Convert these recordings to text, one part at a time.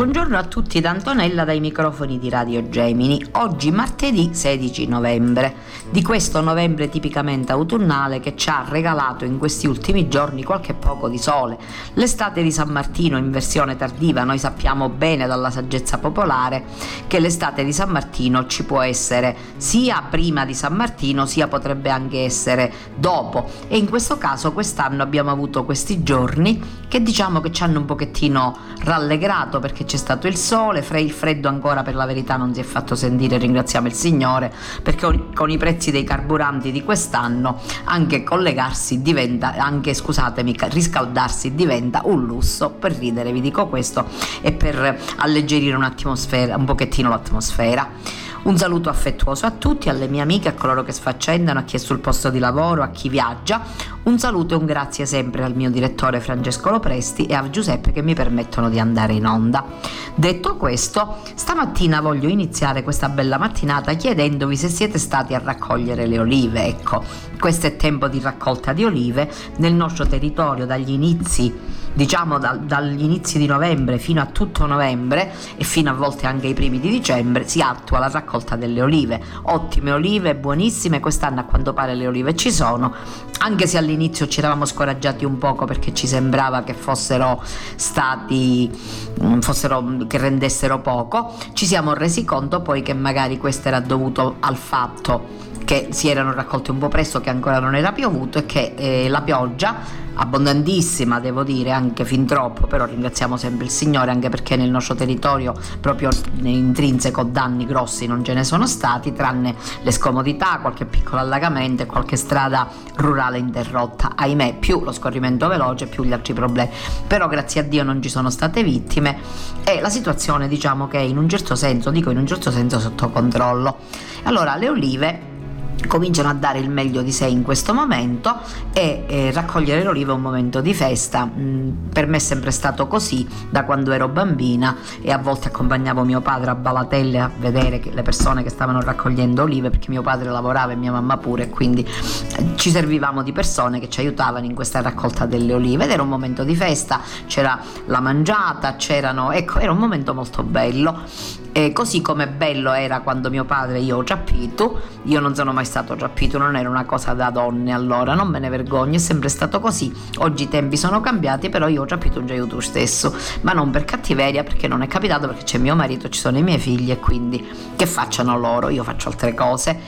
Buongiorno a tutti da Antonella dai microfoni di Radio Gemini. Oggi martedì 16 novembre, di questo novembre tipicamente autunnale che ci ha regalato in questi ultimi giorni qualche poco di sole. L'estate di San Martino in versione tardiva, noi sappiamo bene dalla saggezza popolare che l'estate di San Martino ci può essere sia prima di San Martino sia potrebbe anche essere dopo e in questo caso quest'anno abbiamo avuto questi giorni che diciamo che ci hanno un pochettino rallegrato perché c'è stato il sole, fre- il freddo ancora per la verità non si è fatto sentire, ringraziamo il Signore, perché con i prezzi dei carburanti di quest'anno anche collegarsi diventa, anche scusatemi, riscaldarsi diventa un lusso, per ridere vi dico questo e per alleggerire un'atmosfera, un pochettino l'atmosfera. Un saluto affettuoso a tutti, alle mie amiche, a coloro che sfaccendano, a chi è sul posto di lavoro, a chi viaggia. Un saluto e un grazie sempre al mio direttore Francesco Lopresti e a Giuseppe che mi permettono di andare in onda. Detto questo, stamattina voglio iniziare questa bella mattinata chiedendovi se siete stati a raccogliere le olive. Ecco, questo è tempo di raccolta di olive nel nostro territorio dagli inizi diciamo da, dagli inizi di novembre fino a tutto novembre e fino a volte anche ai primi di dicembre si attua la raccolta delle olive. Ottime olive buonissime quest'anno a quanto pare le olive ci sono. Anche se all'inizio ci eravamo scoraggiati un poco perché ci sembrava che fossero stati fossero, che rendessero poco ci siamo resi conto poi che magari questo era dovuto al fatto che si erano raccolte un po' presto, che ancora non era piovuto e che eh, la pioggia abbondantissima devo dire anche fin troppo però ringraziamo sempre il Signore anche perché nel nostro territorio proprio intrinseco danni grossi non ce ne sono stati tranne le scomodità qualche piccolo allagamento e qualche strada rurale interrotta. Ahimè più lo scorrimento veloce più gli altri problemi. Però grazie a Dio non ci sono state vittime e la situazione diciamo che in un certo senso dico in un certo senso sotto controllo. Allora le olive cominciano a dare il meglio di sé in questo momento e eh, raccogliere l'oliva è un momento di festa. Mm, per me è sempre stato così da quando ero bambina e a volte accompagnavo mio padre a Balatelle a vedere le persone che stavano raccogliendo olive perché mio padre lavorava e mia mamma pure quindi eh, ci servivamo di persone che ci aiutavano in questa raccolta delle olive ed era un momento di festa, c'era la mangiata, c'erano, ecco, era un momento molto bello e così come bello era quando mio padre e io ho giappito, io non sono mai stato giappito, non era una cosa da donne allora, non me ne vergogno, è sempre stato così. Oggi i tempi sono cambiati, però io ho giappito un giaiuto stesso, ma non per cattiveria, perché non è capitato, perché c'è mio marito, ci sono i miei figli e quindi che facciano loro, io faccio altre cose.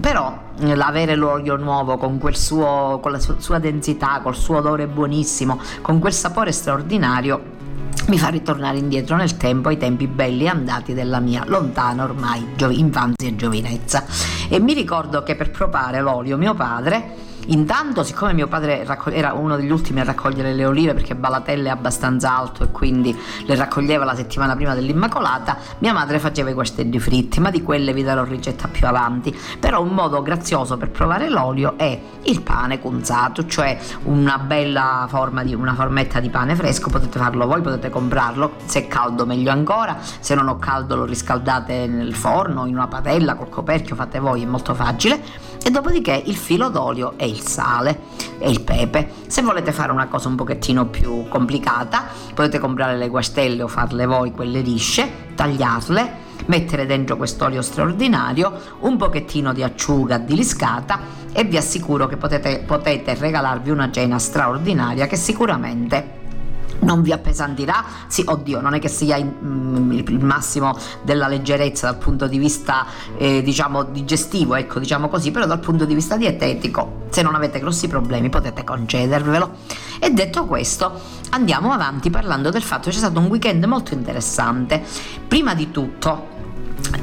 Però l'avere l'olio nuovo con suo con la sua densità, col suo odore buonissimo, con quel sapore straordinario mi fa ritornare indietro nel tempo ai tempi belli andati della mia lontana ormai infanzia e giovinezza. E mi ricordo che per provare l'olio mio padre Intanto, siccome mio padre era uno degli ultimi a raccogliere le olive perché Balatelle è abbastanza alto e quindi le raccoglieva la settimana prima dell'Immacolata, mia madre faceva i guastelli fritti, ma di quelle vi darò ricetta più avanti. Però un modo grazioso per provare l'olio è il pane cunzato, cioè una bella forma di una formetta di pane fresco, potete farlo voi, potete comprarlo, se è caldo meglio ancora, se non ho caldo lo riscaldate nel forno, in una padella col coperchio, fate voi, è molto facile e dopodiché il filo d'olio e il sale e il pepe. Se volete fare una cosa un pochettino più complicata, potete comprare le guastelle o farle voi quelle lisce, tagliarle mettere dentro quest'olio straordinario, un pochettino di acciuga diliscata e vi assicuro che potete, potete regalarvi una cena straordinaria che sicuramente non vi appesantirà, sì, oddio, non è che sia mm, il, il, massimo della leggerezza dal punto di vista, eh, diciamo, digestivo, ecco, diciamo così, però dal punto di vista dietetico, se non avete grossi problemi potete concedervelo. E detto questo, andiamo avanti parlando del fatto che c'è stato un weekend molto interessante. Prima di tutto,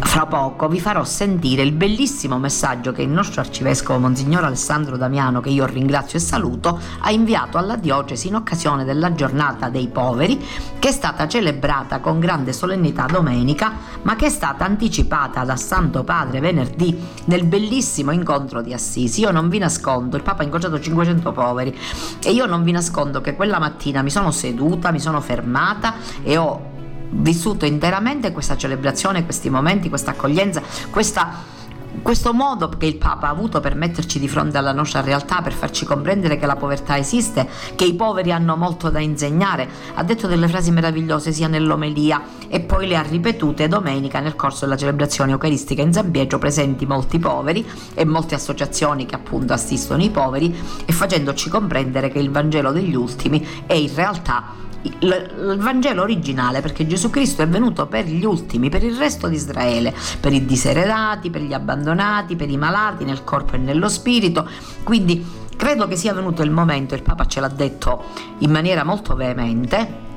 fra poco vi farò sentire il bellissimo messaggio che il nostro arcivescovo Monsignor Alessandro Damiano, che io ringrazio e saluto, ha inviato alla diocesi in occasione della giornata dei poveri, che è stata celebrata con grande solennità domenica, ma che è stata anticipata da Santo Padre venerdì nel bellissimo incontro di Assisi. Io non vi nascondo, il Papa ha incontrato 500 poveri e io non vi nascondo che quella mattina mi sono seduta, mi sono fermata e ho vissuto interamente questa celebrazione, questi momenti, questa accoglienza, questa questo modo che il Papa ha avuto per metterci di fronte alla nostra realtà, per farci comprendere che la povertà esiste, che i poveri hanno molto da insegnare, ha detto delle frasi meravigliose sia nell'omelia e poi le ha ripetute domenica nel corso della celebrazione eucaristica in Pietro, presenti molti poveri e molte associazioni che appunto assistono i poveri e facendoci comprendere che il Vangelo degli ultimi è in realtà il, Vangelo originale, perché Gesù Cristo è venuto per gli ultimi, per il resto di Israele, per i diseredati, per gli abbandonati, per i malati nel corpo e nello spirito. Quindi credo che sia venuto il momento, il Papa ce l'ha detto in maniera molto veemente,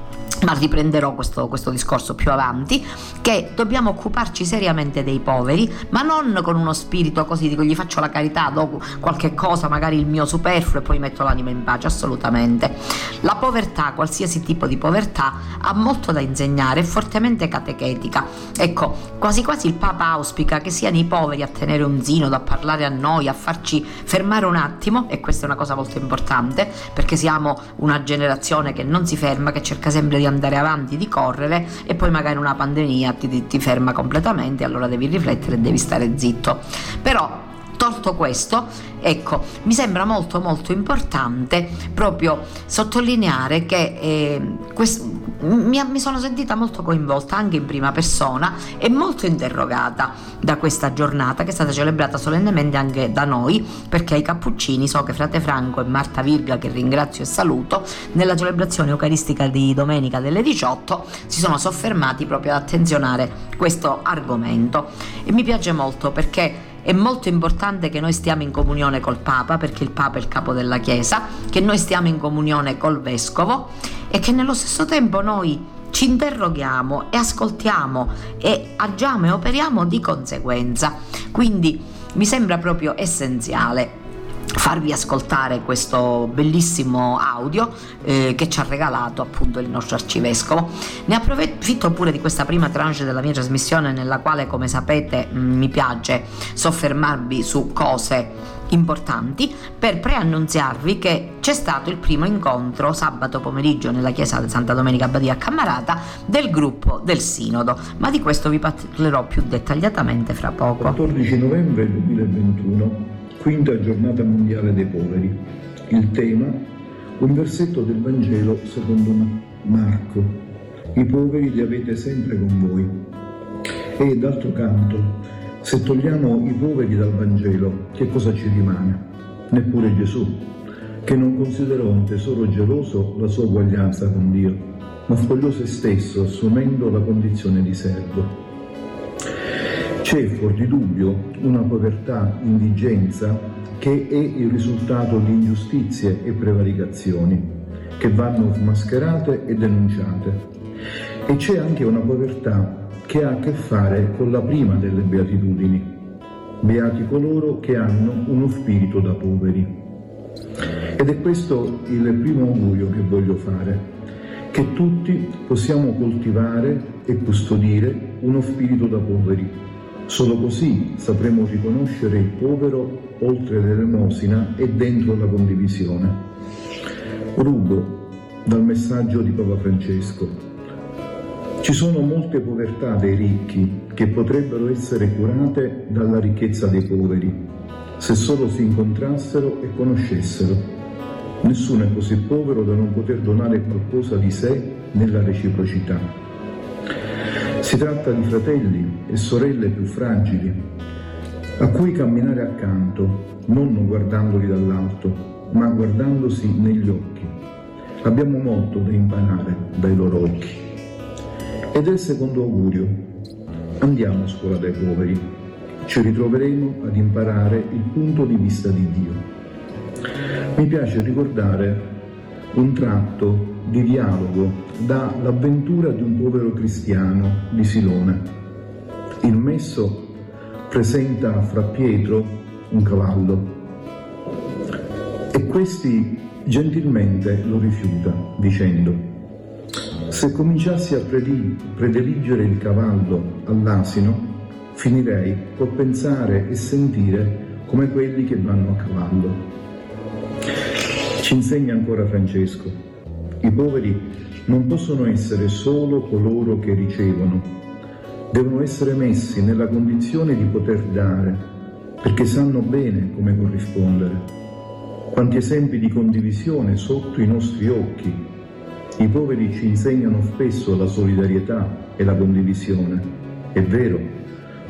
ma riprenderò questo, questo, discorso più avanti, che dobbiamo occuparci seriamente dei poveri, ma non con uno spirito così, dico gli faccio la carità, do qualche cosa, magari il mio superfluo e poi metto l'anima in pace, assolutamente. La povertà, qualsiasi tipo di povertà, ha molto da insegnare, è fortemente catechetica. Ecco, quasi quasi il Papa auspica che siano i poveri a tenere un zino, a parlare a noi, a farci fermare un attimo, e questa è una cosa molto importante, perché siamo una generazione che non si ferma, che cerca sempre di andare avanti, di correre e poi magari una pandemia ti, ti ferma completamente, allora devi riflettere e devi stare zitto. Però tolto questo, ecco, mi sembra molto molto importante proprio sottolineare che eh, questo, mi, mi, sono sentita molto coinvolta anche in prima persona e molto interrogata da questa giornata che è stata celebrata solennemente anche da noi perché ai Cappuccini so che Frate Franco e Marta Virga che ringrazio e saluto nella celebrazione eucaristica di domenica delle 18 si sono soffermati proprio ad attenzionare questo argomento. E mi piace molto perché è molto importante che noi stiamo in comunione col Papa, perché il Papa è il capo della Chiesa, che noi stiamo in comunione col Vescovo e che nello stesso tempo noi ci interroghiamo e ascoltiamo e agiamo e operiamo di conseguenza. Quindi mi sembra proprio essenziale farvi ascoltare questo bellissimo audio eh, che ci ha regalato appunto il nostro arcivescovo. Ne approfitto pure di questa prima tranche della mia trasmissione nella quale come sapete mm, mi piace soffermarvi su cose importanti per preannunziarvi che c'è stato il primo incontro sabato pomeriggio nella chiesa di Santa Domenica Badia a Cammarata del gruppo del Sinodo, ma di questo vi parlerò più dettagliatamente fra poco. 14 novembre 2021 quinta giornata mondiale dei poveri. Il tema, un versetto del Vangelo secondo Marco. I poveri li avete sempre con voi. E d'altro canto, se togliamo i poveri dal Vangelo, che cosa ci rimane? Neppure Gesù, che non considerò un tesoro geloso la sua uguaglianza con Dio, ma spogliò se stesso assumendo la condizione di servo c'è fuori dubbio una povertà, indigenza che è il risultato di ingiustizie e prevaricazioni che vanno mascherate e denunciate. E c'è anche una povertà che ha a che fare con la prima delle beatitudini. Beati coloro che hanno uno spirito da poveri. Ed è questo il primo augurio che voglio fare, che tutti possiamo coltivare e custodire uno spirito da poveri Solo così sapremo riconoscere il povero oltre l'elemosina e dentro la condivisione. Rubo dal messaggio di Papa Francesco. Ci sono molte povertà dei ricchi che potrebbero essere curate dalla ricchezza dei poveri, se solo si incontrassero e conoscessero. Nessuno è così povero da non poter donare qualcosa di sé nella reciprocità. Si tratta di fratelli e sorelle più fragili, a cui camminare accanto, non guardandoli dall'alto, ma guardandosi negli occhi. Abbiamo molto da imparare dai loro occhi. Ed è il secondo augurio. Andiamo a scuola dai poveri. Ci ritroveremo ad imparare il punto di vista di Dio. Mi piace ricordare un tratto di dialogo dall'avventura di un povero cristiano di Silone. Il messo presenta fra Pietro un cavallo e questi gentilmente lo rifiuta dicendo se cominciassi a prediligere il cavallo all'asino finirei col pensare e sentire come quelli che vanno a cavallo. Ci insegna ancora Francesco i poveri non possono essere solo coloro che ricevono, devono essere messi nella condizione di poter dare, perché sanno bene come corrispondere. Quanti esempi di condivisione sotto i nostri occhi. I poveri ci insegnano spesso la solidarietà e la condivisione. È vero,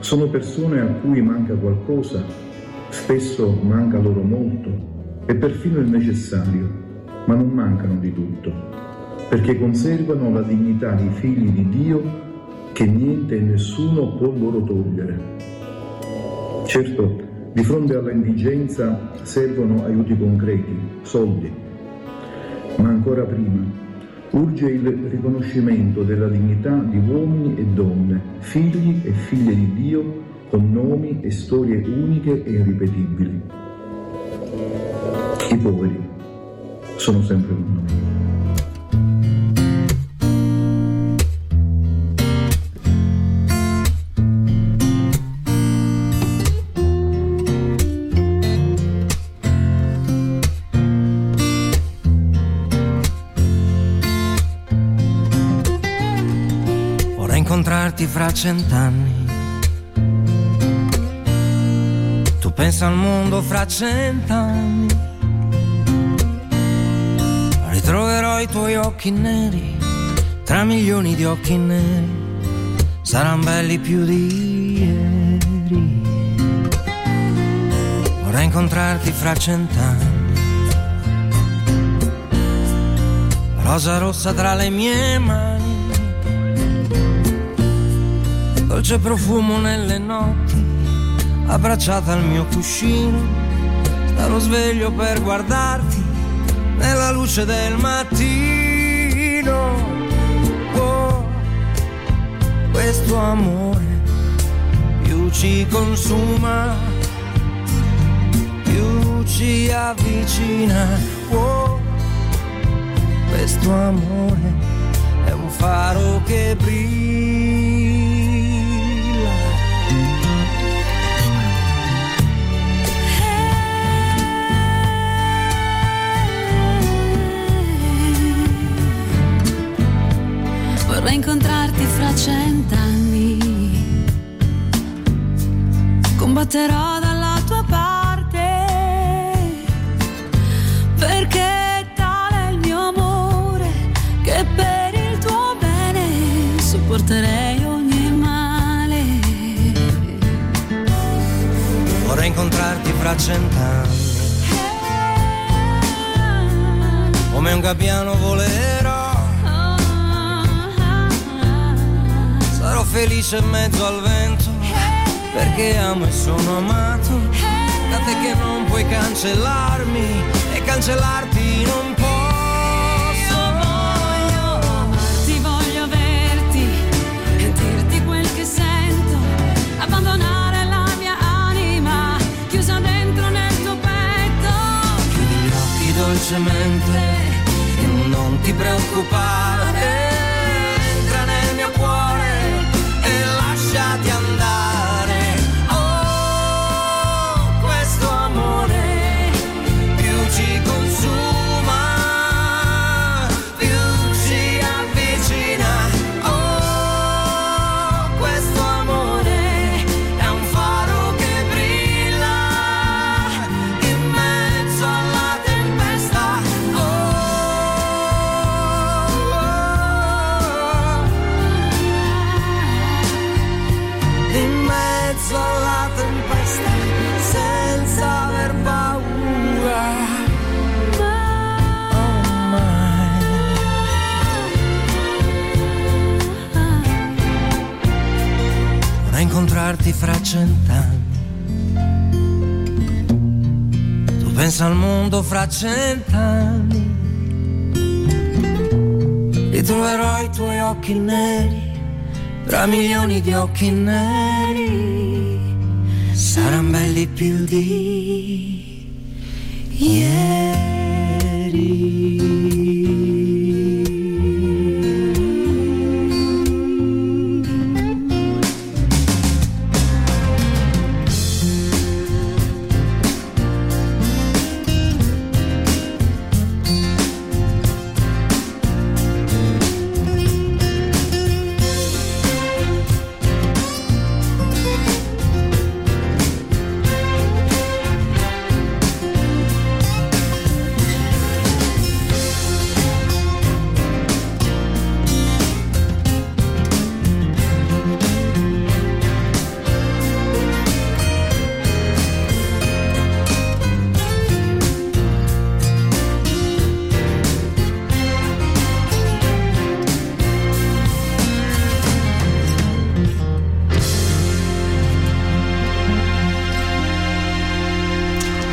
sono persone a cui manca qualcosa, spesso manca loro molto e perfino il necessario ma non mancano di tutto, perché conservano la dignità di figli di Dio che niente e nessuno può loro togliere. Certo, di fronte alla indigenza servono aiuti concreti, soldi, ma ancora prima urge il riconoscimento della dignità di uomini e donne, figli e figlie di Dio, con nomi e storie uniche e irripetibili. I poveri, sono sempre con noi. Incontrarti fra cent'anni. Tu pensa al mondo fra cent'anni Ritroverò i tuoi occhi neri tra milioni di occhi neri, saranno belli più di ieri. Vorrei incontrarti fra cent'anni, rosa rossa tra le mie mani, dolce profumo nelle notti, abbracciata al mio cuscino, starò sveglio per guardarti nella luce del mattino. Oh, questo amore più ci consuma, più ci avvicina. Oh, questo amore è un faro che brilla incontrarti fra cent'anni. Combatterò dalla tua parte, perché tale è il mio amore, che per il tuo bene sopporterei ogni male. Vorrei incontrarti fra cent'anni. Come un gabbiano volerò felice in mezzo al vento perché amo e sono amato. Da te che non puoi cancellarmi e cancellarti non posso. Voglio amarti voglio averti e dirti quel che sento. Abbandonare la mia anima chiusa dentro nel tuo petto. Chiudi gli occhi dolcemente e non ti preoccupare mondo fra cent'anni. Ritroverò i tuoi occhi neri tra milioni di occhi neri. Saranno belli più di ieri.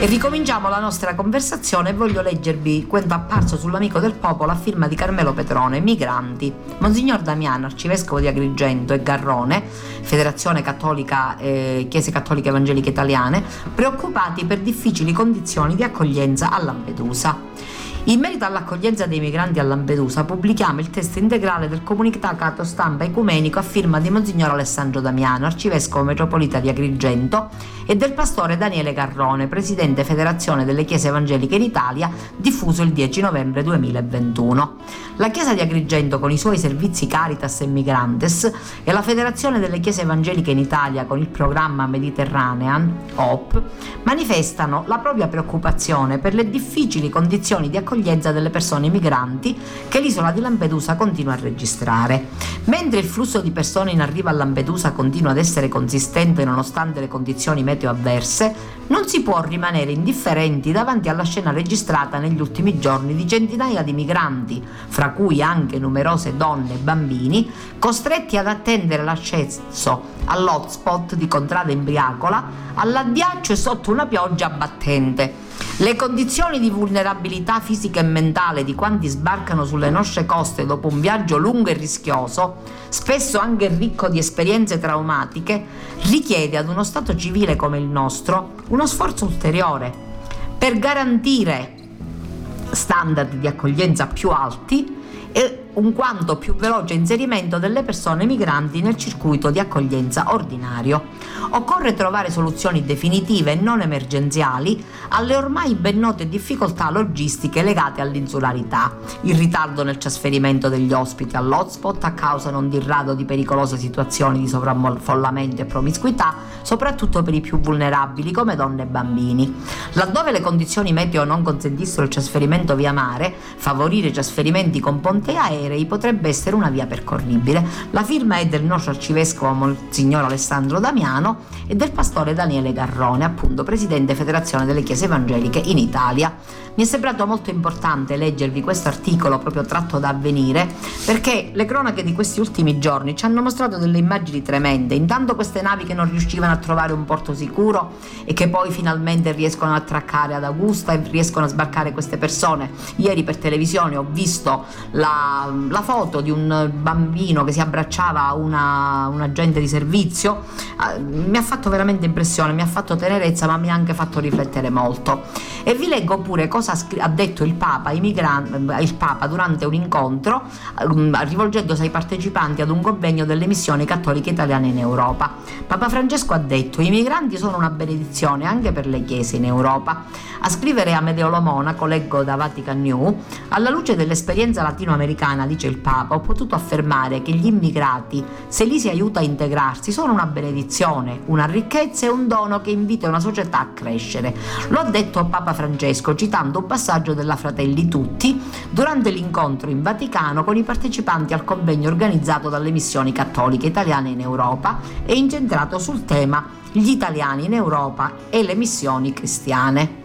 E ricominciamo la nostra conversazione voglio leggervi quanto apparso sull'Amico del Popolo a firma di Carmelo Petrone, Migranti. Monsignor Damiano, arcivescovo di Agrigento e Garrone, Federazione Cattolica, eh, Chiese Cattoliche Evangeliche Italiane, preoccupati per difficili condizioni di accoglienza a Lampedusa. In merito all'accoglienza dei migranti a Lampedusa pubblichiamo il testo integrale del comunicato stampa ecumenico a firma di Monsignor Alessandro Damiano, arcivescovo metropolita di Agrigento, e del pastore Daniele Garrone, presidente Federazione delle Chiese Evangeliche in Italia, diffuso il 10 novembre 2021. La Chiesa di Agrigento con i suoi servizi Caritas e Migrantes e la Federazione delle Chiese Evangeliche in Italia con il programma Mediterranean, OP, manifestano la propria preoccupazione per le difficili condizioni di accoglienza delle persone migranti che l'isola di Lampedusa continua a registrare. Mentre il flusso di persone in arrivo a Lampedusa continua ad essere consistente nonostante le condizioni meteo avverse, non si può rimanere indifferenti davanti alla scena registrata negli ultimi giorni di centinaia di migranti, fra cui anche numerose donne e bambini, costretti ad attendere l'accesso all'hotspot di Contrada Imbriacola, all'addiaccio e sotto una pioggia battente. Le condizioni di vulnerabilità fisica e mentale di quanti sbarcano sulle nostre coste dopo un viaggio lungo e rischioso, spesso anche ricco di esperienze traumatiche, richiede ad uno Stato civile come il nostro uno sforzo ulteriore per garantire standard di accoglienza più alti e un quanto più veloce inserimento delle persone migranti nel circuito di accoglienza ordinario. Occorre trovare soluzioni definitive e non emergenziali alle ormai ben note difficoltà logistiche legate all'insularità, il ritardo nel trasferimento degli ospiti all'hotspot a causa non di rado di pericolose situazioni di sovraffollamento e promiscuità, soprattutto per i più vulnerabili come donne e bambini. Laddove le condizioni meteo non consentissero il trasferimento via mare, favorire trasferimenti con ponte aerei potrebbe essere una via percorribile. La firma è del nostro arcivescovo Monsignor Alessandro Damiano e del pastore Daniele Garrone, appunto presidente Federazione delle Chiese Evangeliche in Italia. Mi è sembrato molto importante leggervi questo articolo proprio tratto da avvenire perché le cronache di questi ultimi giorni ci hanno mostrato delle immagini tremende. Intanto queste navi che non riuscivano a trovare un porto sicuro e che poi finalmente riescono a attraccare ad Augusta e riescono a sbarcare queste persone. Ieri per televisione ho visto la, la foto di un bambino che si abbracciava a una, un agente di servizio. Eh, mi ha fatto veramente impressione, mi ha fatto tenerezza ma mi ha anche fatto riflettere molto. E vi leggo pure cosa ha, detto il Papa, migran- il Papa durante un incontro um, rivolgendosi ai partecipanti ad un convegno delle missioni cattoliche italiane in Europa. Papa Francesco ha detto i migranti sono una benedizione anche per le chiese in Europa. A scrivere a Medeolo Monaco, leggo da Vatican New, alla luce dell'esperienza latinoamericana, dice il Papa, ho potuto affermare che gli immigrati, se li si aiuta a integrarsi, sono una benedizione, una ricchezza e un dono che invita una società a crescere. Lo ha detto Papa Francesco citando un passaggio della Fratelli Tutti durante l'incontro in Vaticano con i partecipanti al convegno organizzato dalle missioni cattoliche italiane in Europa e incentrato sul tema gli italiani in Europa e le missioni cristiane.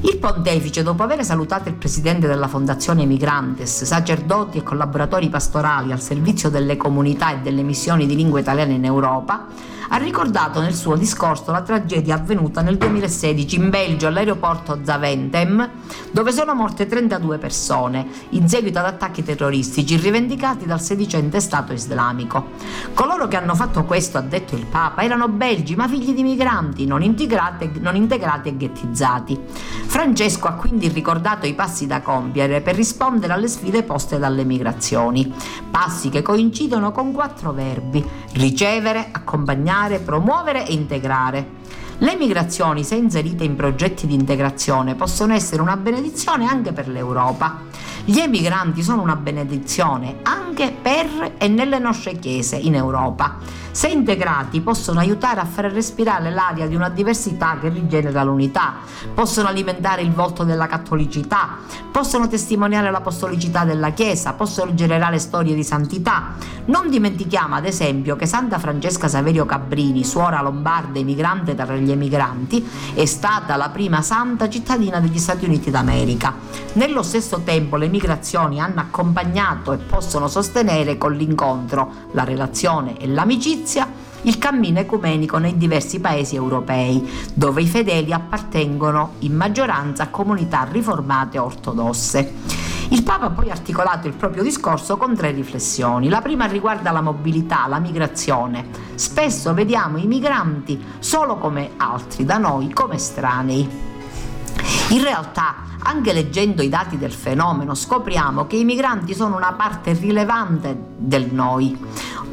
Il pontefice, dopo aver salutato il presidente della Fondazione Migrantes, sacerdoti e collaboratori pastorali al servizio delle comunità e delle missioni di lingua italiana in Europa, ha ricordato nel suo discorso la tragedia avvenuta nel 2016 in Belgio all'aeroporto Zaventem, dove sono morte 32 persone in seguito ad attacchi terroristici rivendicati dal sedicente Stato islamico. Coloro che hanno fatto questo, ha detto il Papa, erano belgi ma figli di migranti non integrati, non integrati e ghettizzati. Francesco ha quindi ricordato i passi da compiere per rispondere alle sfide poste dalle migrazioni, passi che coincidono con quattro verbi, ricevere, accompagnare, promuovere e integrare. Le migrazioni, se inserite in progetti di integrazione, possono essere una benedizione anche per l'Europa. Gli emigranti sono una benedizione anche per e nelle nostre chiese in Europa. Se integrati possono aiutare a far respirare l'aria di una diversità che rigenera l'unità, possono alimentare il volto della cattolicità, possono testimoniare l'apostolicità della Chiesa, possono generare storie di santità. Non dimentichiamo ad esempio che Santa Francesca Saverio Cabrini, suora lombarda emigrante tra gli emigranti, è stata la prima santa cittadina degli Stati Uniti d'America. Nello stesso tempo le migrazioni hanno accompagnato e possono sostenere con l'incontro, la relazione e l'amicizia il cammino ecumenico nei diversi paesi europei, dove i fedeli appartengono in maggioranza a comunità riformate ortodosse. Il Papa ha poi articolato il proprio discorso con tre riflessioni. La prima riguarda la mobilità, la migrazione. Spesso vediamo i migranti solo come altri, da noi come estranei. In realtà, anche leggendo i dati del fenomeno, scopriamo che i migranti sono una parte rilevante del noi.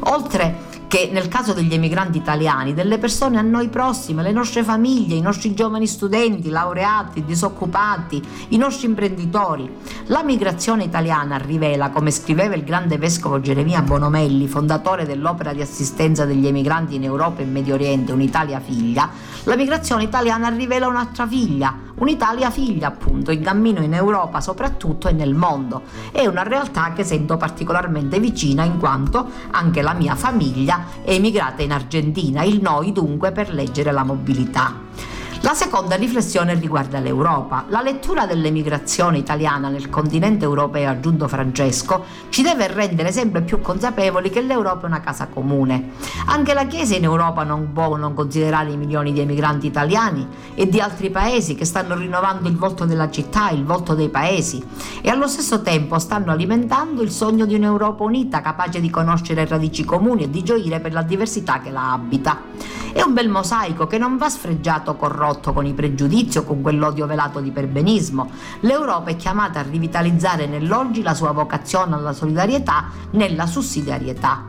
Oltre che nel caso degli emigranti italiani, delle persone a noi prossime, le nostre famiglie, i nostri giovani studenti, laureati, disoccupati, i nostri imprenditori. La migrazione italiana rivela, come scriveva il grande vescovo Geremia Bonomelli, fondatore dell'opera di assistenza degli emigranti in Europa e Medio Oriente, Un'Italia figlia, la migrazione italiana rivela un'altra figlia, un'Italia figlia appunto, in cammino in Europa soprattutto e nel mondo. È una realtà che sento particolarmente vicina in quanto anche la mia famiglia è emigrata in Argentina, il noi dunque per leggere la mobilità. La seconda riflessione riguarda l'Europa. La lettura dell'emigrazione italiana nel continente europeo, aggiunto Francesco, ci deve rendere sempre più consapevoli che l'Europa è una casa comune. Anche la Chiesa in Europa non può non considerare i milioni di emigranti italiani e di altri paesi che stanno rinnovando il volto della città, il volto dei paesi e allo stesso tempo stanno alimentando il sogno di un'Europa unita, capace di conoscere radici comuni e di gioire per la diversità che la abita. È un bel mosaico che non va sfregiato corrotto corrotto con i pregiudizi o con quell'odio velato di perbenismo. L'Europa è chiamata a rivitalizzare nell'oggi la sua vocazione alla solidarietà nella sussidiarietà.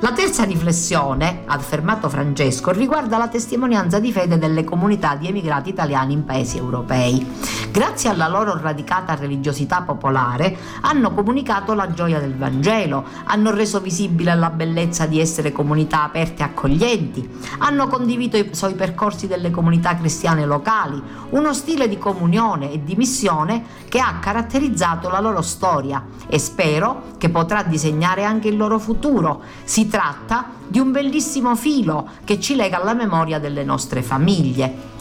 La terza riflessione, affermato Francesco, riguarda la testimonianza di fede delle comunità di emigrati italiani in paesi europei. Grazie alla loro radicata religiosità popolare, hanno comunicato la gioia del Vangelo, hanno reso visibile la bellezza di essere comunità aperte e accoglienti, hanno condiviso i suoi percorsi delle comunità cristiane locali, uno stile di comunione e di missione che ha caratterizzato la loro storia e spero che potrà disegnare anche il loro futuro. Si tratta di un bellissimo filo che ci lega alla memoria delle nostre famiglie.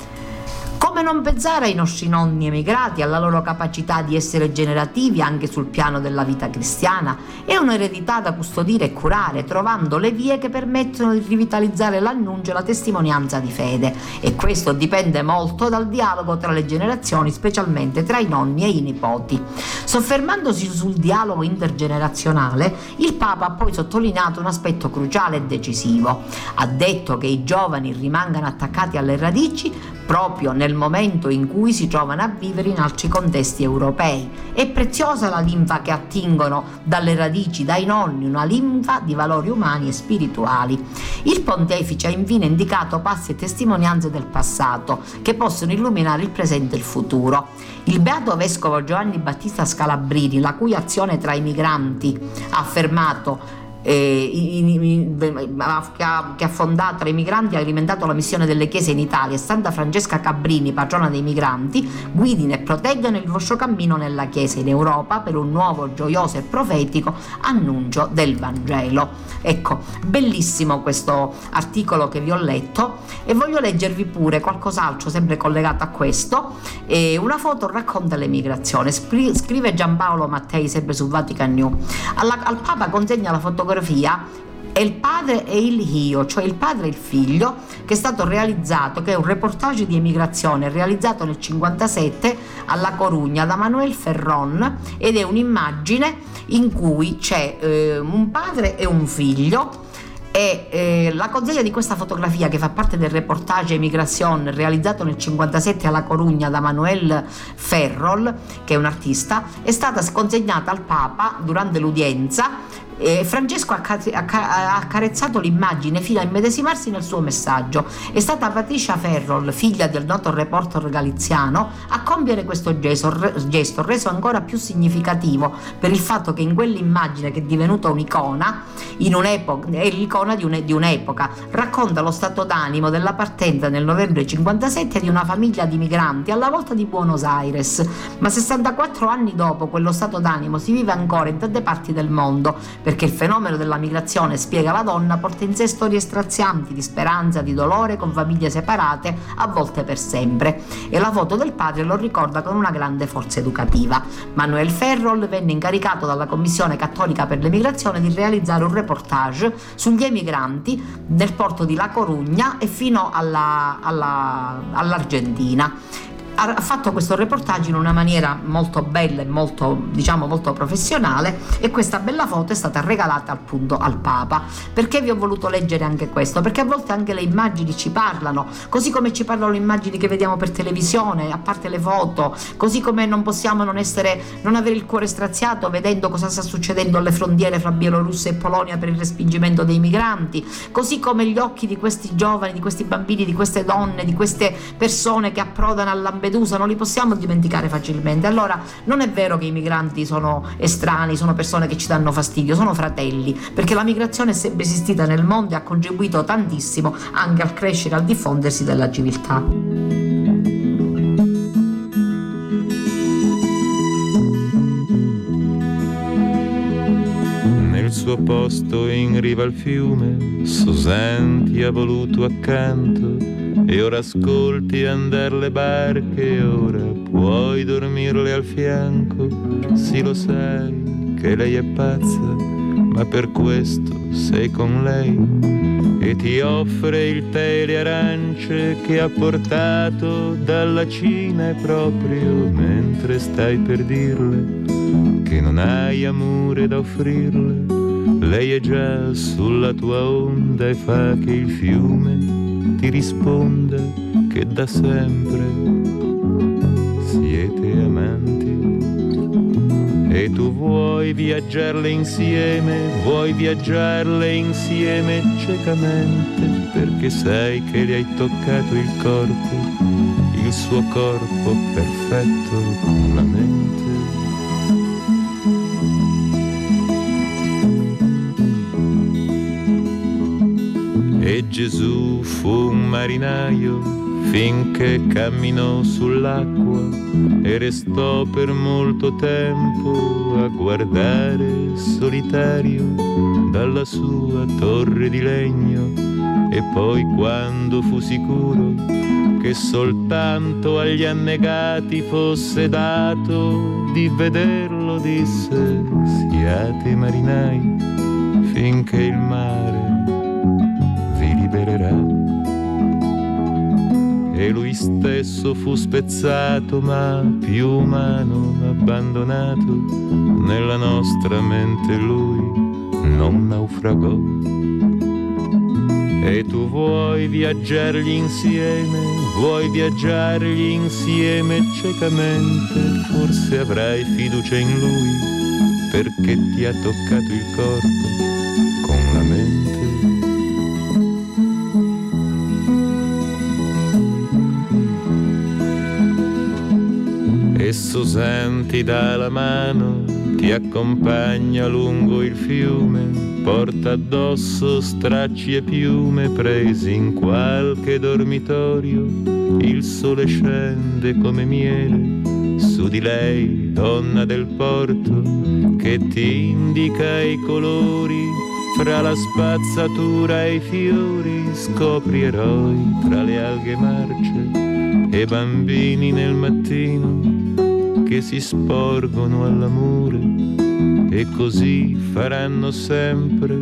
Come non pensare ai nostri nonni emigrati, alla loro capacità di essere generativi anche sul piano della vita cristiana? È un'eredità da custodire e curare, trovando le vie che permettono di rivitalizzare l'annuncio e la testimonianza di fede. E questo dipende molto dal dialogo tra le generazioni, specialmente tra i nonni e i nipoti. Soffermandosi sul dialogo intergenerazionale, il Papa ha poi sottolineato un aspetto cruciale e decisivo. Ha detto che i giovani rimangano attaccati alle radici proprio nel momento in cui si trovano a vivere in altri contesti europei. È preziosa la linfa che attingono dalle radici, dai nonni, una linfa di valori umani e spirituali. Il pontefice ha infine indicato passi e testimonianze del passato che possono illuminare il presente e il futuro. Il beato vescovo Giovanni Battista Scalabrini, la cui azione tra i migranti ha affermato eh, in, in, che, ha, fondato tra i migranti ha alimentato la missione delle chiese in Italia Santa Francesca Cabrini, patrona dei migranti, guidino e proteggano il vostro cammino nella chiesa in Europa per un nuovo, gioioso e profetico annuncio del Vangelo. Ecco, bellissimo questo articolo che vi ho letto e voglio leggervi pure qualcos'altro sempre collegato a questo. Eh, una foto racconta l'emigrazione, scrive Giampaolo Mattei sempre su Vatican New. Alla, al Papa consegna la fotografia è il padre e il io, cioè il padre e il figlio, che è stato realizzato, che è un reportage di emigrazione realizzato nel 1957 alla Corugna da Manuel Ferron ed è un'immagine in cui c'è eh, un padre e un figlio. E eh, la consegna di questa fotografia che fa parte del reportage Emigrazione realizzato nel 1957 alla Corugna da Manuel Ferrol, che è un artista, è stata consegnata al Papa durante l'udienza eh, Francesco ha, ha, accarezzato l'immagine fino a immedesimarsi nel suo messaggio. È stata Patricia Ferrol, figlia del noto reporter galiziano, a compiere questo gesto, gesto, reso ancora più significativo per il fatto che in quell'immagine che è divenuta un'icona, un'epoca, è l'icona di, un, di un'epoca, racconta lo stato d'animo della partenza nel novembre 57 di una famiglia di migranti alla volta di Buenos Aires. Ma 64 anni dopo quello stato d'animo si vive ancora in tante parti del mondo perché il fenomeno della migrazione, spiega la donna, porta in sé storie strazianti di speranza, di dolore, con famiglie separate, a volte per sempre. E la foto del padre lo ricorda con una grande forza educativa. Manuel Ferrol venne incaricato dalla Commissione Cattolica per l'Emigrazione di realizzare un reportage sugli emigranti nel porto di La Corugna e fino alla, alla, all'Argentina ha fatto questo reportage in una maniera molto bella e molto, diciamo, molto professionale e questa bella foto è stata regalata appunto al Papa. Perché vi ho voluto leggere anche questo? Perché a volte anche le immagini ci parlano, così come ci parlano le immagini che vediamo per televisione, a parte le foto, così come non possiamo non, essere, non avere il cuore straziato vedendo cosa sta succedendo alle frontiere fra Bielorussia e Polonia per il respingimento dei migranti, così come gli occhi di questi giovani, di questi bambini, di queste donne, di queste persone che approdano a Lampedusa non li possiamo dimenticare facilmente. Allora non è vero che i migranti sono estranei, sono persone che ci danno fastidio, sono fratelli, perché la migrazione è sempre esistita nel mondo e ha contribuito tantissimo anche al crescere al diffondersi della civiltà. Nel suo posto in riva al fiume, Susan ti ha voluto accanto e ora ascolti andar le barche, ora puoi dormirle al fianco. Sì, lo sai che lei è pazza, ma per questo sei con lei e ti offre il tè e le arance che ha portato dalla Cina proprio mentre stai per dirle che non hai amore da offrirle. Lei è già sulla tua onda e fa che il fiume ti risponde che da sempre siete amanti e tu vuoi viaggiarle insieme, vuoi viaggiarle insieme ciecamente perché sai che le hai toccato il corpo, il suo corpo perfetto con la mente. Gesù fu un marinaio finché camminò sull'acqua e restò per molto tempo a guardare solitario dalla sua torre di legno. E poi quando fu sicuro che soltanto agli annegati fosse dato di vederlo disse siate marinai finché il mare Lui stesso fu spezzato, ma più umano, abbandonato, nella nostra mente lui non naufragò. E tu vuoi viaggiargli insieme, vuoi viaggiargli insieme ciecamente, forse avrai fiducia in lui, perché ti ha toccato il corpo Esso senti dà la mano, ti accompagna lungo il fiume, porta addosso stracci e piume presi in qualche dormitorio. Il sole scende come miele su di lei, donna del porto, che ti indica i colori fra la spazzatura e i fiori, scopri eroi tra le alghe marce e bambini nel mattino che si sporgono all'amore e così faranno sempre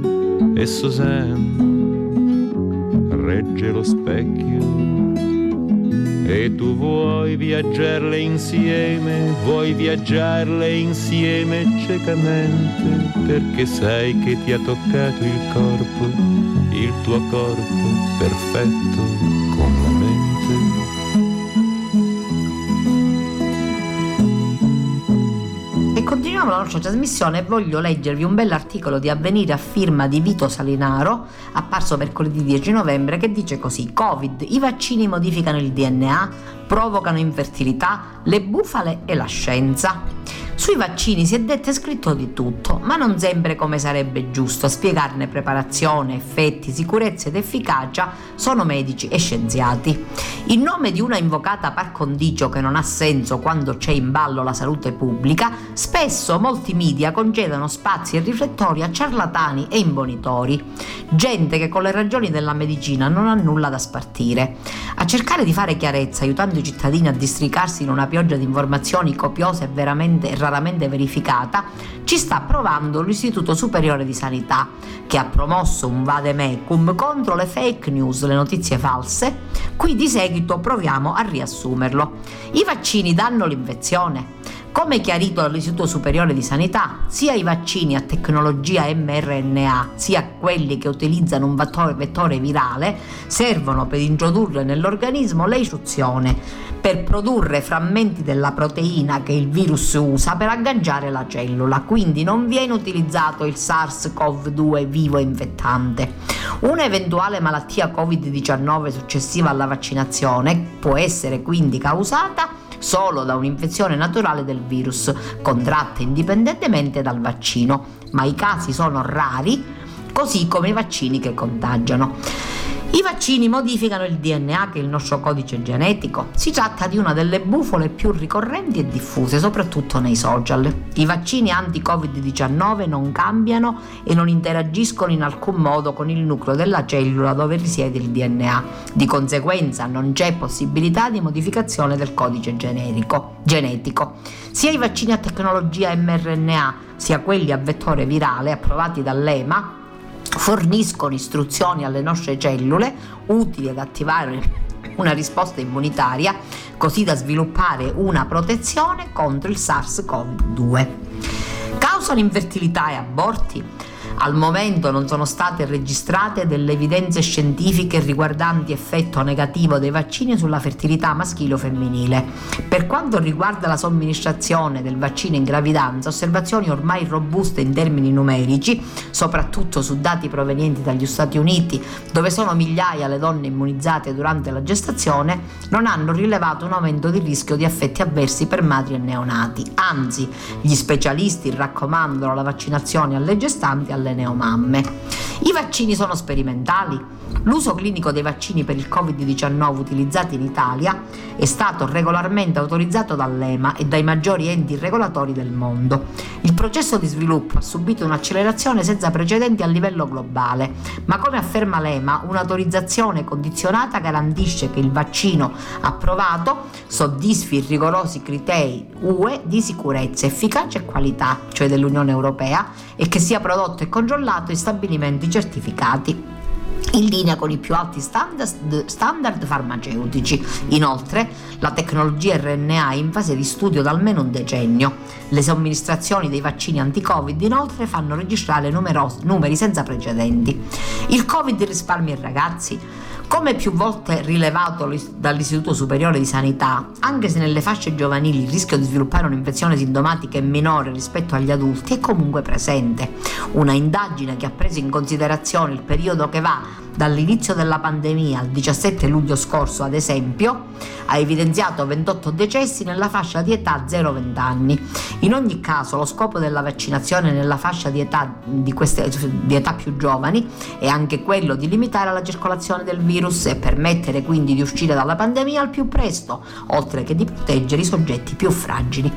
e Suzanne regge lo specchio. E tu vuoi viaggiarle insieme, vuoi viaggiarle insieme ciecamente, perché sai che ti ha toccato il corpo, il tuo corpo perfetto continuiamo la nostra trasmissione voglio leggervi un bell'articolo di Avvenire a firma di Vito Salinaro, apparso mercoledì 10 novembre, che dice così: Covid, i vaccini modificano il DNA, provocano infertilità, le bufale e la scienza. Sui vaccini si è detto e scritto di tutto, ma non sempre come sarebbe giusto. A spiegarne preparazione, effetti, sicurezza ed efficacia sono medici e scienziati. In nome di una invocata par condicio che non ha senso quando c'è in ballo la salute pubblica, spesso molti media concedono spazi e riflettori a ciarlatani e imbonitori, gente che con le ragioni della medicina non ha nulla da spartire. A cercare di fare chiarezza, aiutando i cittadini a districarsi in una pioggia di informazioni copiose e veramente raramente verificata, ci sta provando l'Istituto Superiore di Sanità, che ha promosso un vademecum contro le fake news, le notizie false. Qui di seguito proviamo a riassumerlo. I vaccini danno l'infezione. Come chiarito dall'Istituto Superiore di Sanità, sia i vaccini a tecnologia mRNA, sia quelli che utilizzano un vettore virale, servono per introdurre nell'organismo l'istruzione per produrre frammenti della proteina che il virus usa per agganciare la cellula, quindi non viene utilizzato il SARS-CoV-2 vivo infettante. Un'eventuale malattia Covid-19 successiva alla vaccinazione può essere quindi causata solo da un'infezione naturale del virus, contratta indipendentemente dal vaccino, ma i casi sono rari, così come i vaccini che contagiano. I vaccini modificano il DNA che è il nostro codice genetico. Si tratta di una delle bufole più ricorrenti e diffuse, soprattutto nei social. I vaccini anti-Covid-19 non cambiano e non interagiscono in alcun modo con il nucleo della cellula dove risiede il DNA. Di conseguenza non c'è possibilità di modificazione del codice generico, genetico. Sia i vaccini a tecnologia mRNA sia quelli a vettore virale approvati dall'EMA forniscono istruzioni alle nostre cellule utili ad attivare una risposta immunitaria così da sviluppare una protezione contro il SARS-CoV-2. Causano infertilità e aborti? Al momento non sono state registrate delle evidenze scientifiche riguardanti effetto negativo dei vaccini sulla fertilità maschile o femminile. Per quanto riguarda la somministrazione del vaccino in gravidanza, osservazioni ormai robuste in termini numerici, soprattutto su dati provenienti dagli Stati Uniti, dove sono migliaia le donne immunizzate durante la gestazione, non hanno rilevato un aumento di rischio di effetti avversi per madri e neonati. Anzi, gli specialisti raccomandano la vaccinazione alle gestanti e alle neomamme. I vaccini sono sperimentali. L'uso clinico dei vaccini per il Covid-19 utilizzati in Italia è stato regolarmente autorizzato dall'EMA e dai maggiori enti regolatori del mondo. Il processo di sviluppo ha subito un'accelerazione senza precedenti a livello globale, ma come afferma l'EMA, un'autorizzazione condizionata garantisce che il vaccino approvato soddisfi i rigorosi criteri UE di sicurezza, efficacia e qualità, cioè dell'Unione Europea, e che sia prodotto e controllato in stabilimenti certificati in linea con i più alti standard, farmaceutici. Inoltre, la tecnologia RNA è in fase di studio da almeno un decennio. Le somministrazioni dei vaccini anti-Covid inoltre fanno registrare numerosi, numeri senza precedenti. Il Covid risparmia i ragazzi? Come più volte rilevato dall'Istituto Superiore di Sanità, anche se nelle fasce giovanili il rischio di sviluppare un'infezione sintomatica è minore rispetto agli adulti, è comunque presente. Una indagine che ha preso in considerazione il periodo che va dall'inizio della pandemia al 17 luglio scorso, ad esempio, ha evidenziato 28 decessi nella fascia di età 0-20 anni. In ogni caso, lo scopo della vaccinazione nella fascia di età, di queste, di età più giovani è anche quello di limitare la circolazione del virus e permettere quindi di uscire dalla pandemia al più presto, oltre che di proteggere i soggetti più fragili.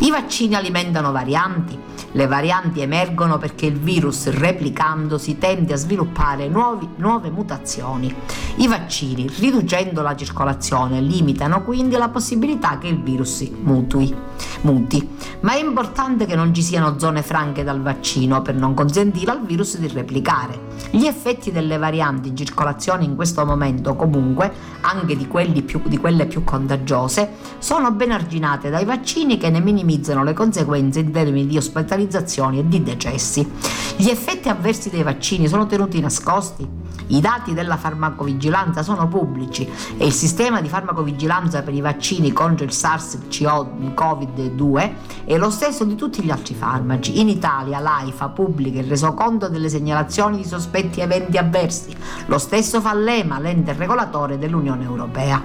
I vaccini alimentano varianti. Le varianti emergono perché il virus replicandosi tende a sviluppare nuovi, nuovi nuove mutazioni. I vaccini, riducendo la circolazione, limitano quindi la possibilità che il virus mutui, muti. Ma è importante che non ci siano zone franche dal vaccino per non consentire al virus di replicare. Gli effetti delle varianti in circolazione in questo momento, comunque, anche di, più, di quelle più contagiose, sono ben arginate dai vaccini che ne minimizzano le conseguenze in termini di ospitalizzazioni e di decessi. Gli effetti avversi dei vaccini sono tenuti nascosti? I dati della farmacovigilanza sono pubblici e il sistema di farmacovigilanza per i vaccini contro il SARS-CoV-2 è lo stesso di tutti gli altri farmaci. In Italia l'AIFA pubblica il resoconto delle segnalazioni di sospetti eventi avversi. Lo stesso fa l'EMA, l'ente regolatore dell'Unione Europea.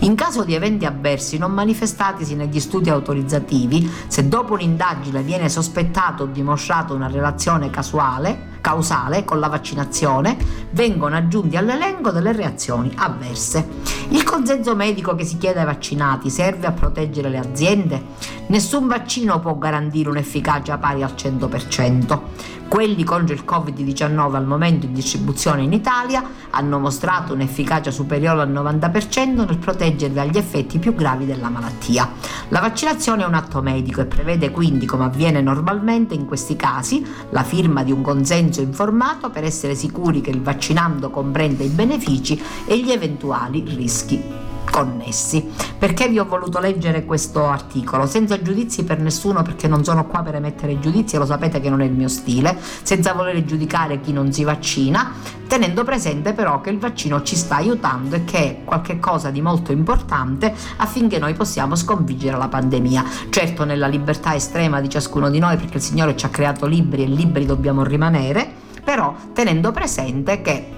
In caso di eventi avversi non manifestatisi negli studi autorizzativi, se dopo un'indagine viene sospettato o dimostrato una relazione casuale, causale con la vaccinazione vengono aggiunti all'elenco delle reazioni avverse. Il consenso medico che si chiede ai vaccinati serve a proteggere le aziende? Nessun vaccino può garantire un'efficacia pari al 100%. Quelli contro il Covid-19 al momento in distribuzione in Italia hanno mostrato un'efficacia superiore al 90% nel proteggere dagli effetti più gravi della malattia. La vaccinazione è un atto medico e prevede quindi, come avviene normalmente in questi casi, la firma di un consenso informato per essere sicuri che il vaccinando comprende i benefici e gli eventuali rischi connessi. Perché vi ho voluto leggere questo articolo? Senza giudizi per nessuno, perché non sono qua per emettere giudizi, lo sapete che non è il mio stile, senza voler giudicare chi non si vaccina, tenendo presente però che il vaccino ci sta aiutando e che è qualcosa di molto importante affinché noi possiamo sconfiggere la pandemia. Certo nella libertà estrema di ciascuno di noi, perché il Signore ci ha creato libri e liberi dobbiamo rimanere, però tenendo presente che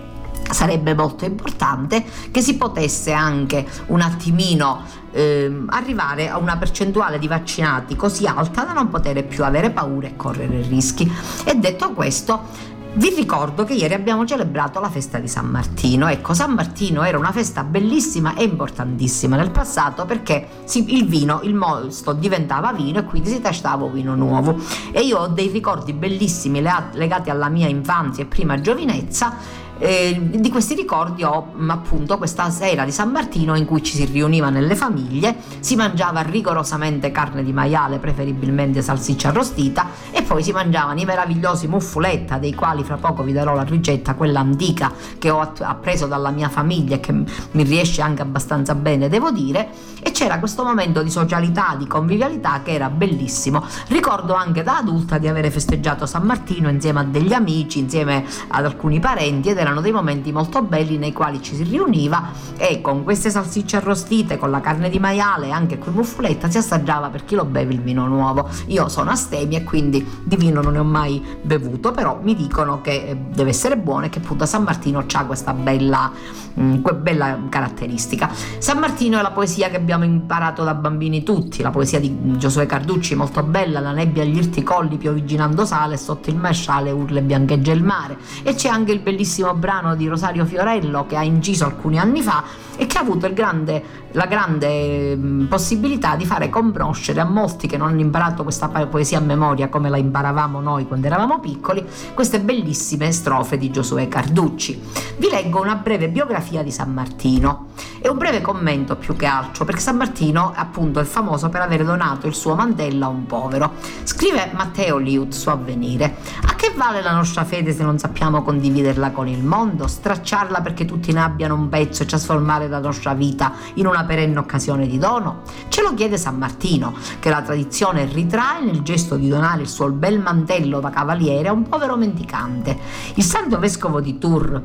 sarebbe molto importante che si potesse anche un attimino eh, arrivare a una percentuale di vaccinati così alta da non poter più avere paura e correre rischi. E detto questo, vi ricordo che ieri abbiamo celebrato la festa di San Martino. Ecco, San Martino era una festa bellissima e importantissima nel passato perché il vino, il mosto diventava vino e quindi si tastava vino nuovo. E io ho dei ricordi bellissimi legati alla mia infanzia e prima giovinezza eh, di questi ricordi ho mm, appunto questa sera di San Martino in cui ci si riuniva nelle famiglie, si mangiava rigorosamente carne di maiale, preferibilmente salsiccia arrostita, e poi si mangiavano i meravigliosi muffuletta, dei quali fra poco vi darò la ricetta, quella antica che ho appreso dalla mia famiglia e che mi riesce anche abbastanza bene, devo dire, e c'era questo momento di socialità, di convivialità che era bellissimo. Ricordo anche da adulta di avere festeggiato San Martino insieme a degli amici, insieme ad alcuni parenti ed era erano dei momenti molto belli nei quali ci si riuniva e con queste salsicce arrostite, con la carne di maiale e anche quel muffuletta si assaggiava per chi lo beve il vino nuovo. Io sono astemia e quindi di vino non ne ho mai bevuto, però mi dicono che eh, deve essere buono e che appunto San Martino ha questa bella, mh, mm, bella caratteristica. San Martino è la poesia che abbiamo imparato da bambini tutti, la poesia di Giosuè Carducci, molto bella, la nebbia agli irti colli piovigginando sale, sotto il masciale urle biancheggia il mare e c'è anche il bellissimo brano di Rosario Fiorello che ha inciso alcuni anni fa e che ha avuto grande, la grande mm, possibilità di fare conoscere a molti che non hanno imparato questa poesia a memoria come la imparavamo noi quando eravamo piccoli, queste bellissime strofe di Giosuè Carducci. Vi leggo una breve biografia di San Martino e un breve commento più che altro, perché San Martino appunto è famoso per aver donato il suo mantello a un povero. Scrive Matteo Liut su Avvenire: A che vale la nostra fede se non sappiamo condividerla con il mondo, stracciarla perché tutti ne abbiano un pezzo e trasformare la nostra vita in una perenne occasione di dono? Ce lo chiede San Martino, che la tradizione ritrae nel gesto di donare il suo bel mantello da cavaliere a un povero mendicante. Il santo vescovo di Tours,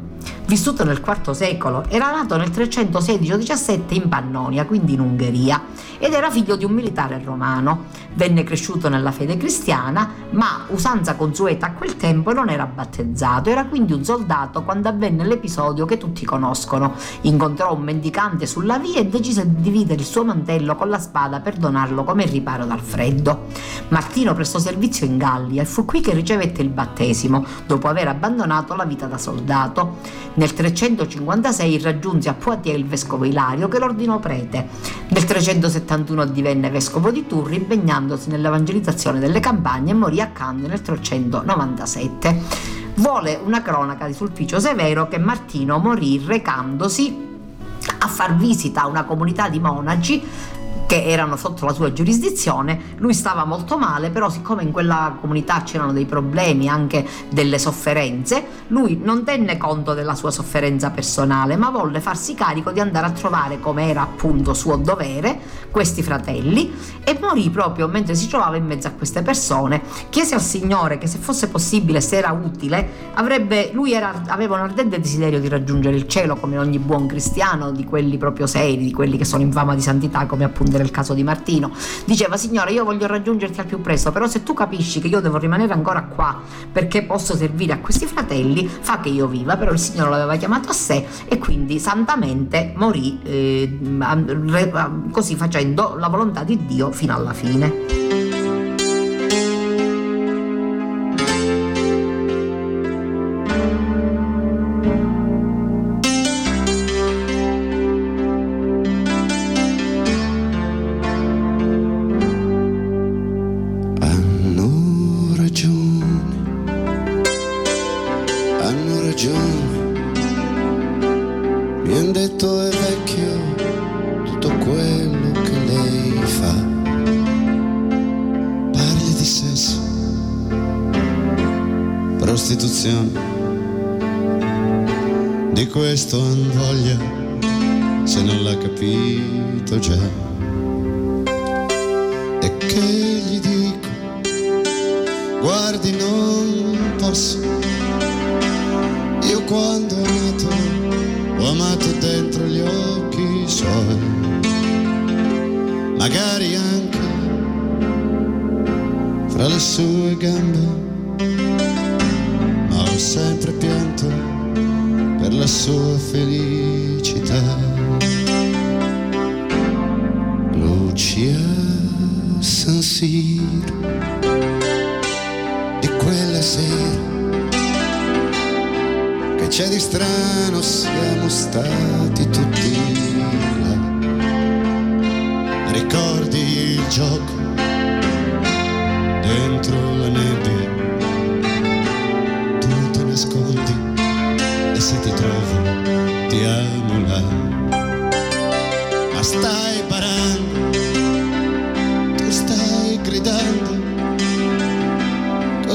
vissuto nel IV secolo, era nato nel 316 o 17 in Pannonia, quindi in Ungheria, ed era figlio di un militare romano. Venne cresciuto nella fede cristiana, ma usanza consueta a quel tempo non era battezzato, era quindi un soldato quando avvenne l'episodio che tutti conoscono. Incontrò un mendicante sulla via e decise di dividere il suo mantello con la spada per donarlo come riparo dal freddo. Martino prestò servizio in Gallia e fu qui che ricevette il battesimo, dopo aver abbandonato la vita da soldato. Nel 356 raggiunse a Poitiers il vescovo Ilario che lo ordinò prete. Nel 371 divenne vescovo di Turri impegnandosi nell'evangelizzazione delle campagne e morì a Cannes nel 397. vuole una cronaca di Sulpicio Severo che Martino morì recandosi a far visita a una comunità di monaci che erano sotto la sua giurisdizione, lui stava molto male, però siccome in quella comunità c'erano dei problemi, anche delle sofferenze, lui non tenne conto della sua sofferenza personale, ma volle farsi carico di andare a trovare, come era appunto suo dovere, questi fratelli e morì proprio mentre si trovava in mezzo a queste persone. Chiese al Signore che se fosse possibile, se era utile, avrebbe, lui era, aveva un ardente desiderio di raggiungere il cielo come ogni buon cristiano, di quelli proprio seri, di quelli che sono in fama di santità, come appunto nel caso di Martino. Diceva, Signore, io voglio raggiungerti al più presto, però se tu capisci che io devo rimanere ancora qua perché posso servire a questi fratelli, fa che io viva. Però il Signore l'aveva chiamato a sé e quindi santamente morì eh, così facendo la volontà di Dio fino alla fine.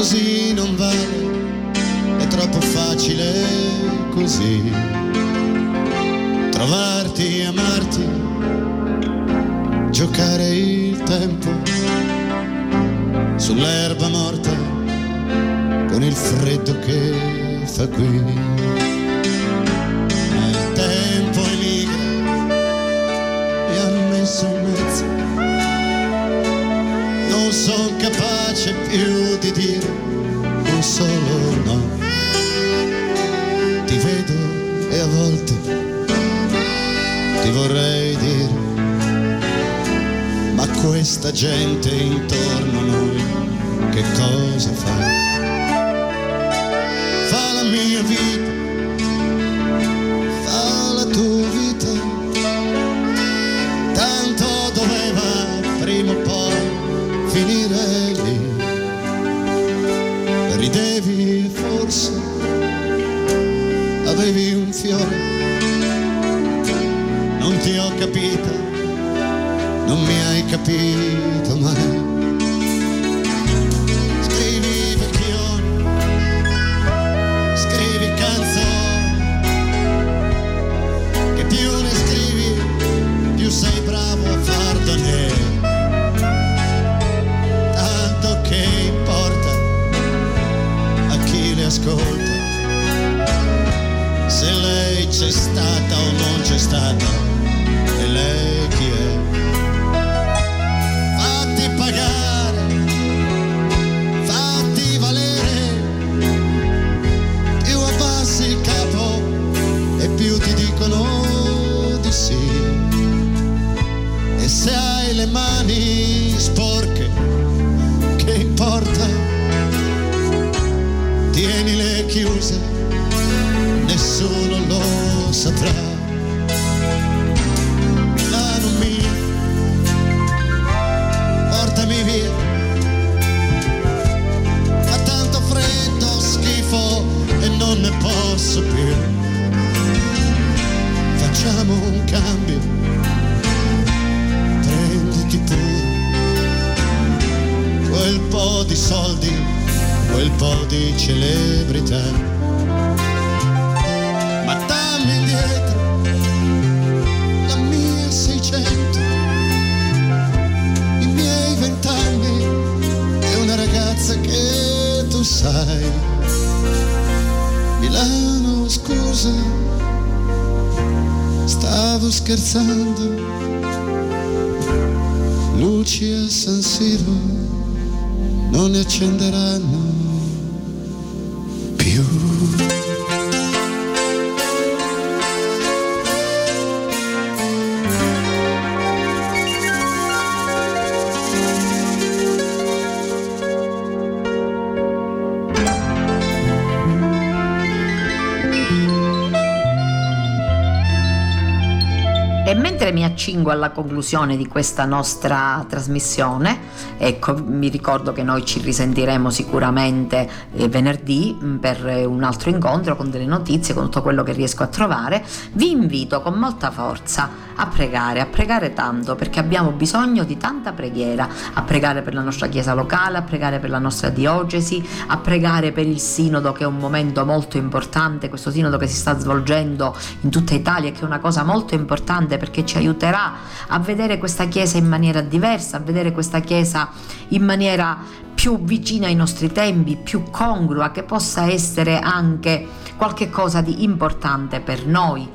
Così non vale, è troppo facile così. Trovarti, amarti, giocare il tempo sull'erba morta con il freddo che fa qui. Sono capace più di dire un solo no. Ti vedo e a volte ti vorrei dire, ma questa gente intorno a noi che cosa fa? Fa la mia vita capito mai. Scrivi vecchioni, scrivi canzoni, che più ne scrivi, più sei bravo a far da Tanto che importa a chi le ascolta se lei c'è stata o non c'è stata E mentre mi accingo alla conclusione di questa nostra trasmissione, ecco, mi ricordo che noi ci risentiremo sicuramente eh, venerdì mh, per un altro incontro con delle notizie, con tutto quello che riesco a trovare, vi invito con molta forza a pregare, a pregare tanto perché abbiamo bisogno di tanta preghiera, a pregare per la nostra chiesa locale, a pregare per la nostra diocesi, a pregare per il sinodo che è un momento molto importante, questo sinodo che si sta svolgendo in tutta Italia che è una cosa molto importante perché ci aiuterà a vedere questa chiesa in maniera diversa, a vedere questa chiesa in maniera più vicina ai nostri tempi, più congrua, che possa essere anche qualche cosa di importante per noi.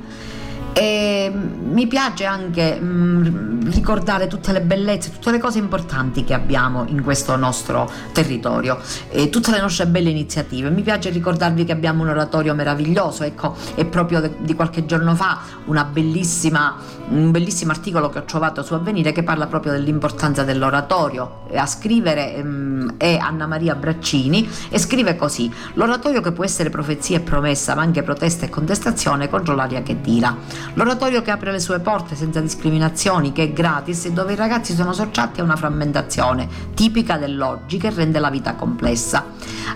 E mi piace anche mh, ricordare tutte le bellezze, tutte le cose importanti che abbiamo in questo nostro territorio, e tutte le nostre belle iniziative. Mi piace ricordarvi che abbiamo un oratorio meraviglioso, ecco, è proprio di qualche giorno fa una bellissima, un bellissimo articolo che ho trovato su Avvenire che parla proprio dell'importanza dell'oratorio. A scrivere mh, è Anna Maria Braccini e scrive così: L'oratorio che può essere profezia e promessa, ma anche protesta e contestazione contro l'aria che tira. L'oratorio che apre le sue porte senza discriminazioni, che è gratis e dove i ragazzi sono sottratti a una frammentazione tipica dell'oggi che rende la vita complessa.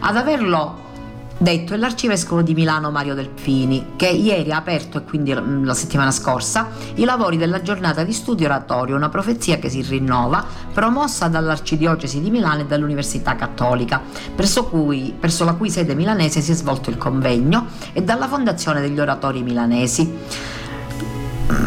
Ad averlo detto è l'arcivescovo di Milano Mario Delfini, che ieri ha aperto, e quindi la settimana scorsa, i lavori della giornata di studio oratorio, una profezia che si rinnova, promossa dall'Arcidiocesi di Milano e dall'Università Cattolica, presso, cui, presso la cui sede milanese si è svolto il convegno, e dalla Fondazione degli Oratori Milanesi.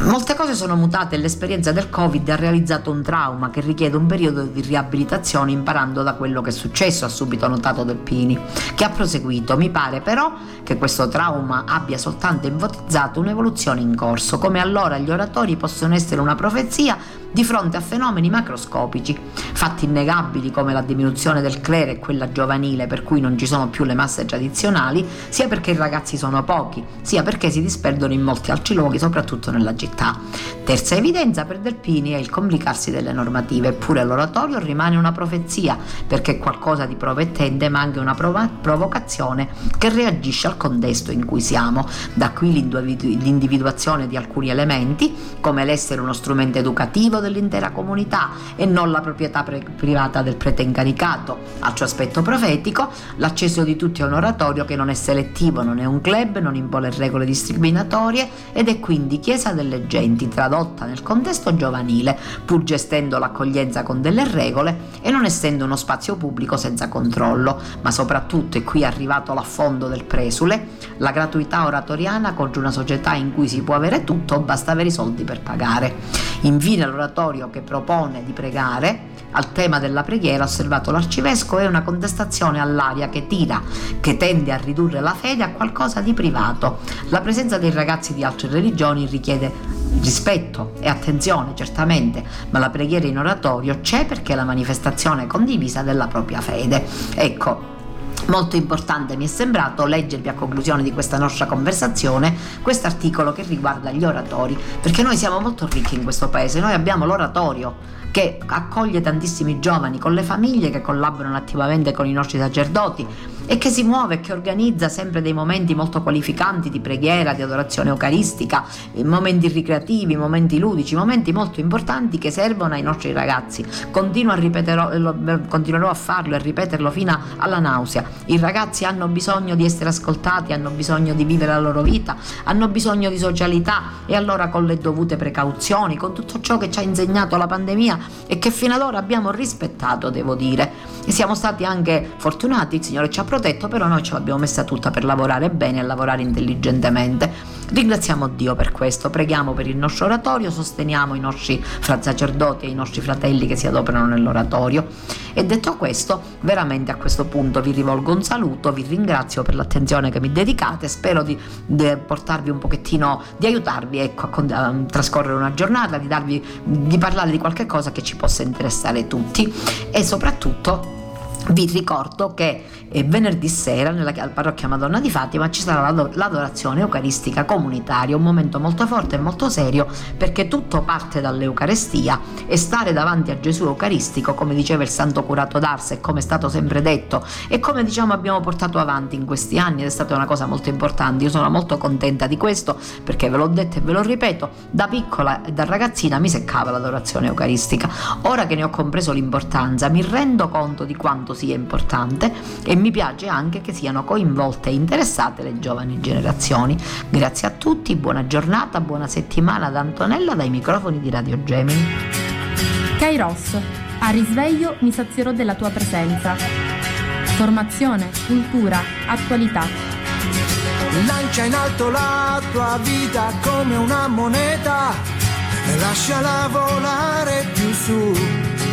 Molte cose sono mutate e l'esperienza del Covid ha realizzato un trauma che richiede un periodo di riabilitazione imparando da quello che è successo, ha subito notato Delpini, che ha proseguito. Mi pare però che questo trauma abbia soltanto enfatizzato un'evoluzione in corso, come allora gli oratori possono essere una profezia di fronte a fenomeni macroscopici, fatti innegabili come la diminuzione del clero e quella giovanile per cui non ci sono più le masse tradizionali, sia perché i ragazzi sono pochi, sia perché si disperdono in molti altri luoghi, soprattutto nella città. Terza evidenza per Delpini è il complicarsi delle normative, eppure l'oratorio rimane una profezia, perché è qualcosa di promettente ma anche una prov- provocazione che reagisce al contesto in cui siamo. Da qui l'individuazione di alcuni elementi, come l'essere uno strumento educativo dell'intera comunità e non la proprietà pre- privata del prete incaricato. Altro aspetto profetico, l'accesso di tutti a un oratorio che non è selettivo, non è un club, non impone regole discriminatorie ed è quindi chiesa delle genti, tradotta nel contesto giovanile, pur gestendo l'accoglienza con delle regole e non essendo uno spazio pubblico senza controllo, ma soprattutto, e qui è arrivato l'affondo del presule, la gratuità oratoriana contro una società in cui si può avere tutto, basta avere i soldi per pagare. Infine l'oratorio che propone di pregare al tema della preghiera, osservato l'arcivescovo, è una contestazione all'aria che tira, che tende a ridurre la fede a qualcosa di privato. La presenza dei ragazzi di altre religioni richiede rispetto e attenzione certamente, ma la preghiera in oratorio c'è perché è la manifestazione condivisa della propria fede. Ecco, Molto importante mi è sembrato leggervi a conclusione di questa nostra conversazione questo articolo che riguarda gli oratori, perché noi siamo molto ricchi in questo paese, noi abbiamo l'oratorio che accoglie tantissimi giovani con le famiglie che collaborano attivamente con i nostri sacerdoti e che si muove e che organizza sempre dei momenti molto qualificanti di preghiera, di adorazione eucaristica, momenti ricreativi, momenti ludici, momenti molto importanti che servono ai nostri ragazzi. A ripeterò, continuerò a farlo e ripeterlo fino alla nausea. I ragazzi hanno bisogno di essere ascoltati, hanno bisogno di vivere la loro vita, hanno bisogno di socialità e allora con le dovute precauzioni, con tutto ciò che ci ha insegnato la pandemia e che fino ad ora abbiamo rispettato, devo dire, e siamo stati anche fortunati, il Signore ci ha protetto, però noi ce l'abbiamo messa tutta per lavorare bene e lavorare intelligentemente. Ringraziamo Dio per questo, preghiamo per il nostro oratorio, sosteniamo i nostri fra sacerdoti e i nostri fratelli che si adoperano nell'oratorio. E detto questo, veramente a questo punto vi rivolgo un saluto, vi ringrazio per l'attenzione che mi dedicate, spero di, di portarvi un pochettino, di aiutarvi ecco, a, a, trascorrere una giornata, di, darvi, di parlare di qualche cosa che ci possa interessare tutti e soprattutto vi ricordo che eh, venerdì sera nella parrocchia Madonna di Fatima ci sarà l'adorazione eucaristica comunitaria, un momento molto forte e molto serio perché tutto parte dall'Eucarestia e stare davanti a Gesù Eucaristico, come diceva il Santo Curato d'Ars e come è stato sempre detto e come diciamo abbiamo portato avanti in questi anni ed è stata una cosa molto importante. Io sono molto contenta di questo perché ve l'ho detto e ve lo ripeto, da piccola e da ragazzina mi seccava l'adorazione eucaristica. Ora che ne ho compreso l'importanza mi rendo conto di quanto quanto sia importante e mi piace anche che siano coinvolte e interessate le giovani generazioni. Grazie a tutti, buona giornata, buona settimana da Antonella dai microfoni di Radio Gemini. Kairos, a risveglio mi sazierò della tua presenza. Formazione, cultura, attualità. Lancia in alto la tua vita come una moneta e lasciala volare più su